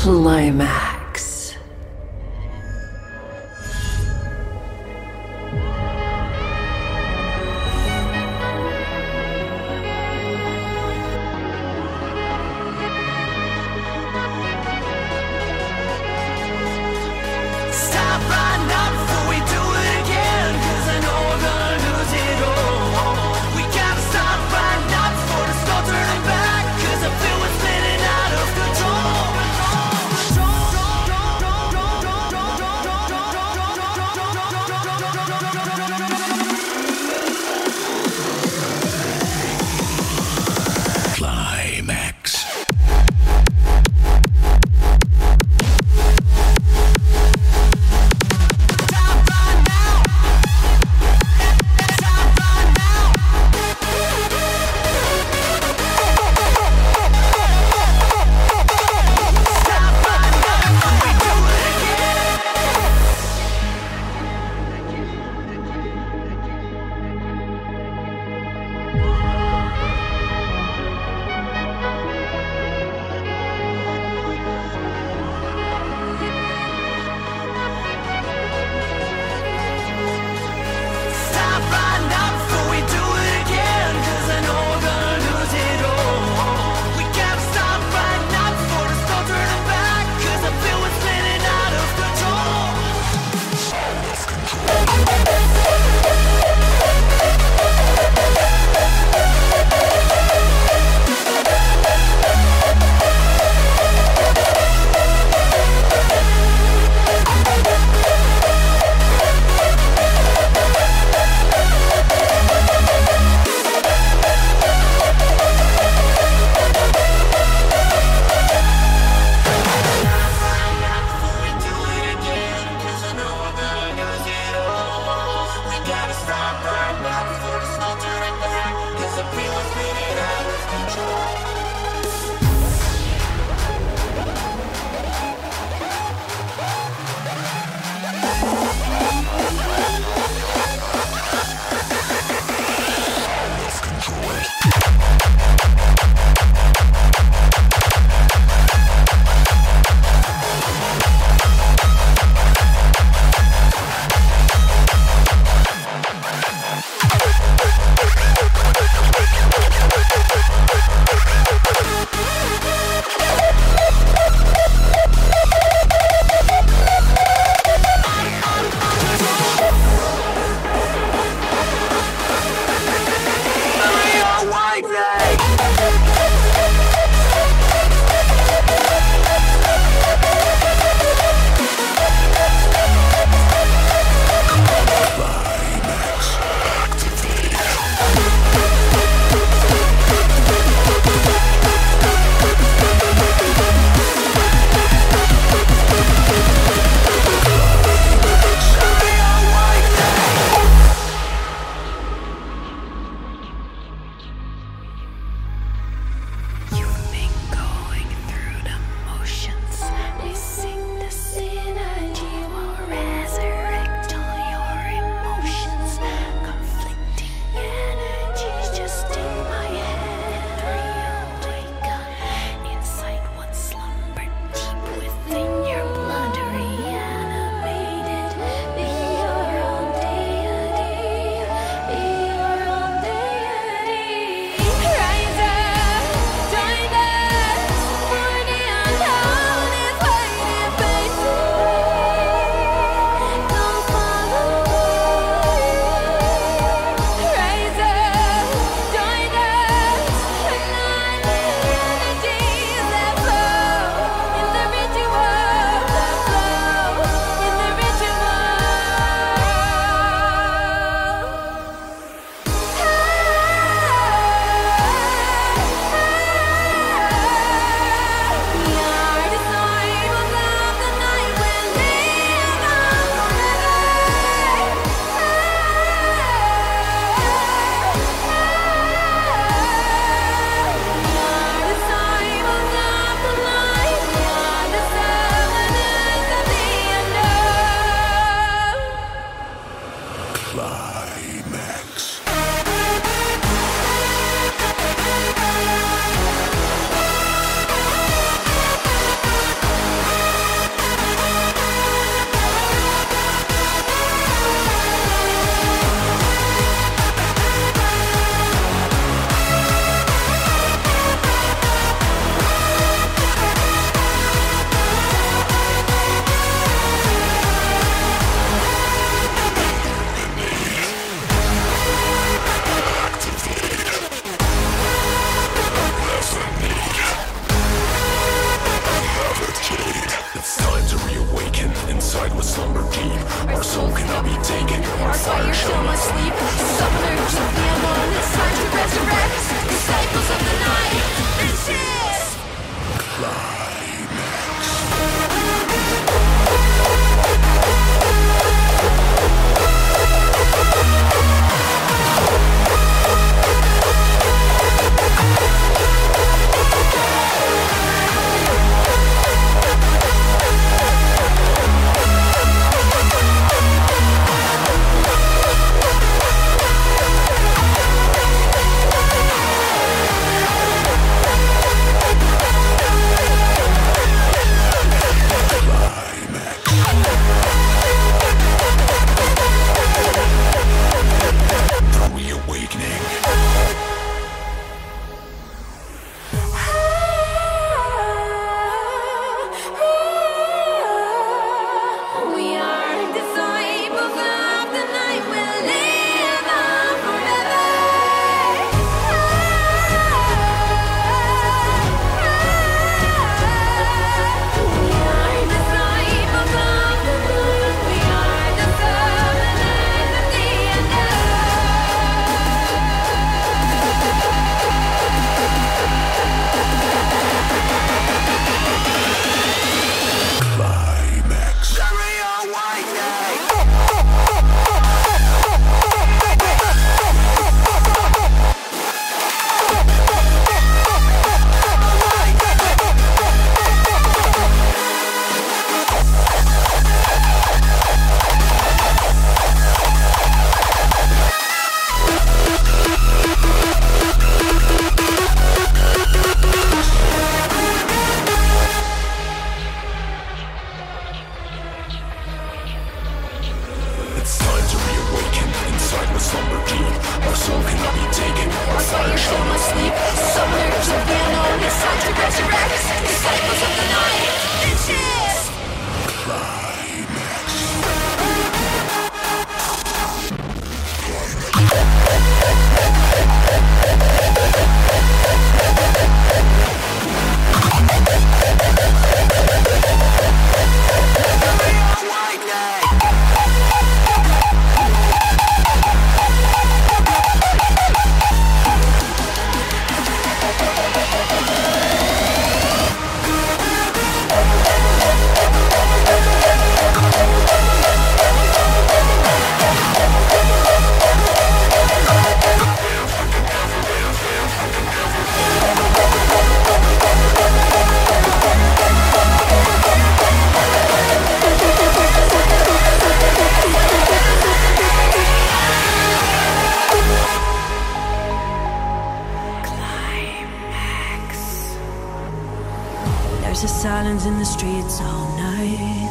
Qlimax. streets all night.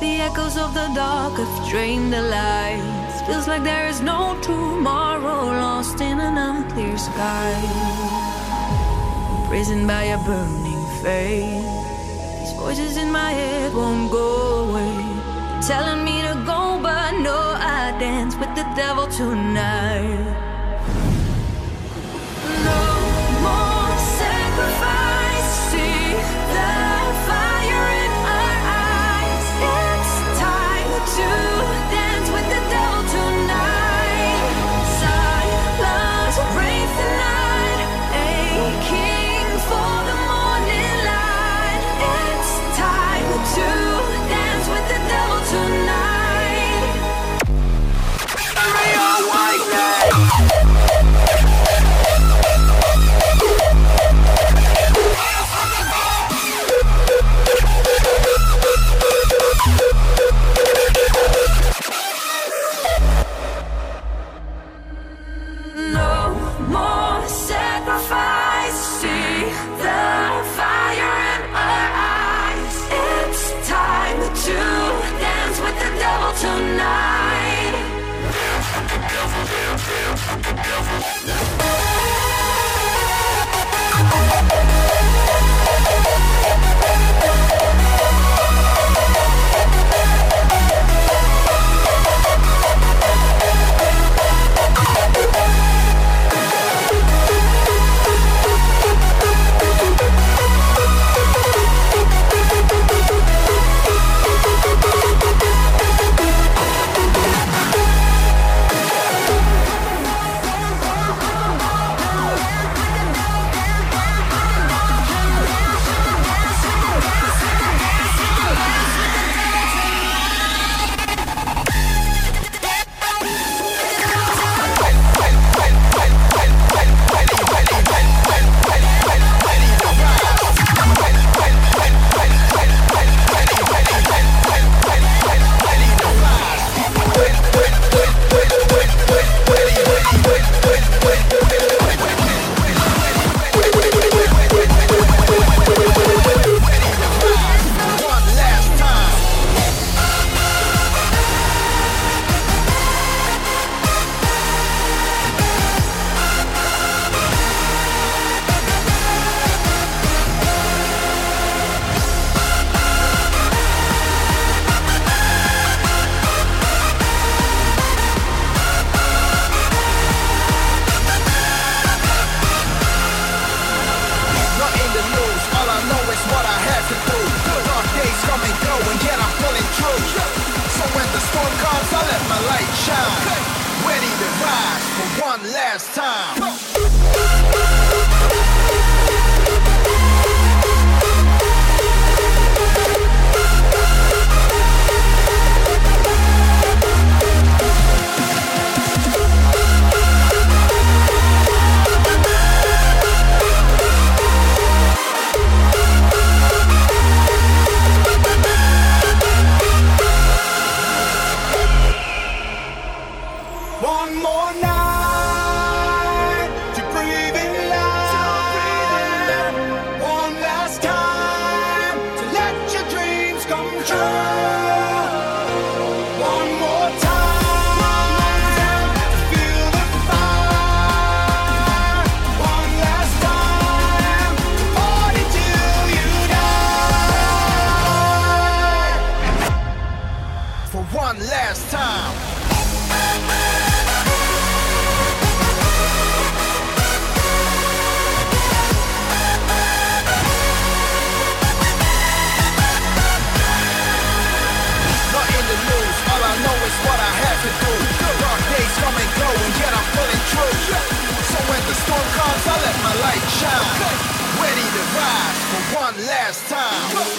The echoes of the dark have drained the lights. Feels like there is no tomorrow, lost in an unclear sky. Imprisoned by a burning fate. These voices in my head won't go away. Telling me to go, but no, I dance with the devil tonight. Last time. One last time.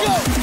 down.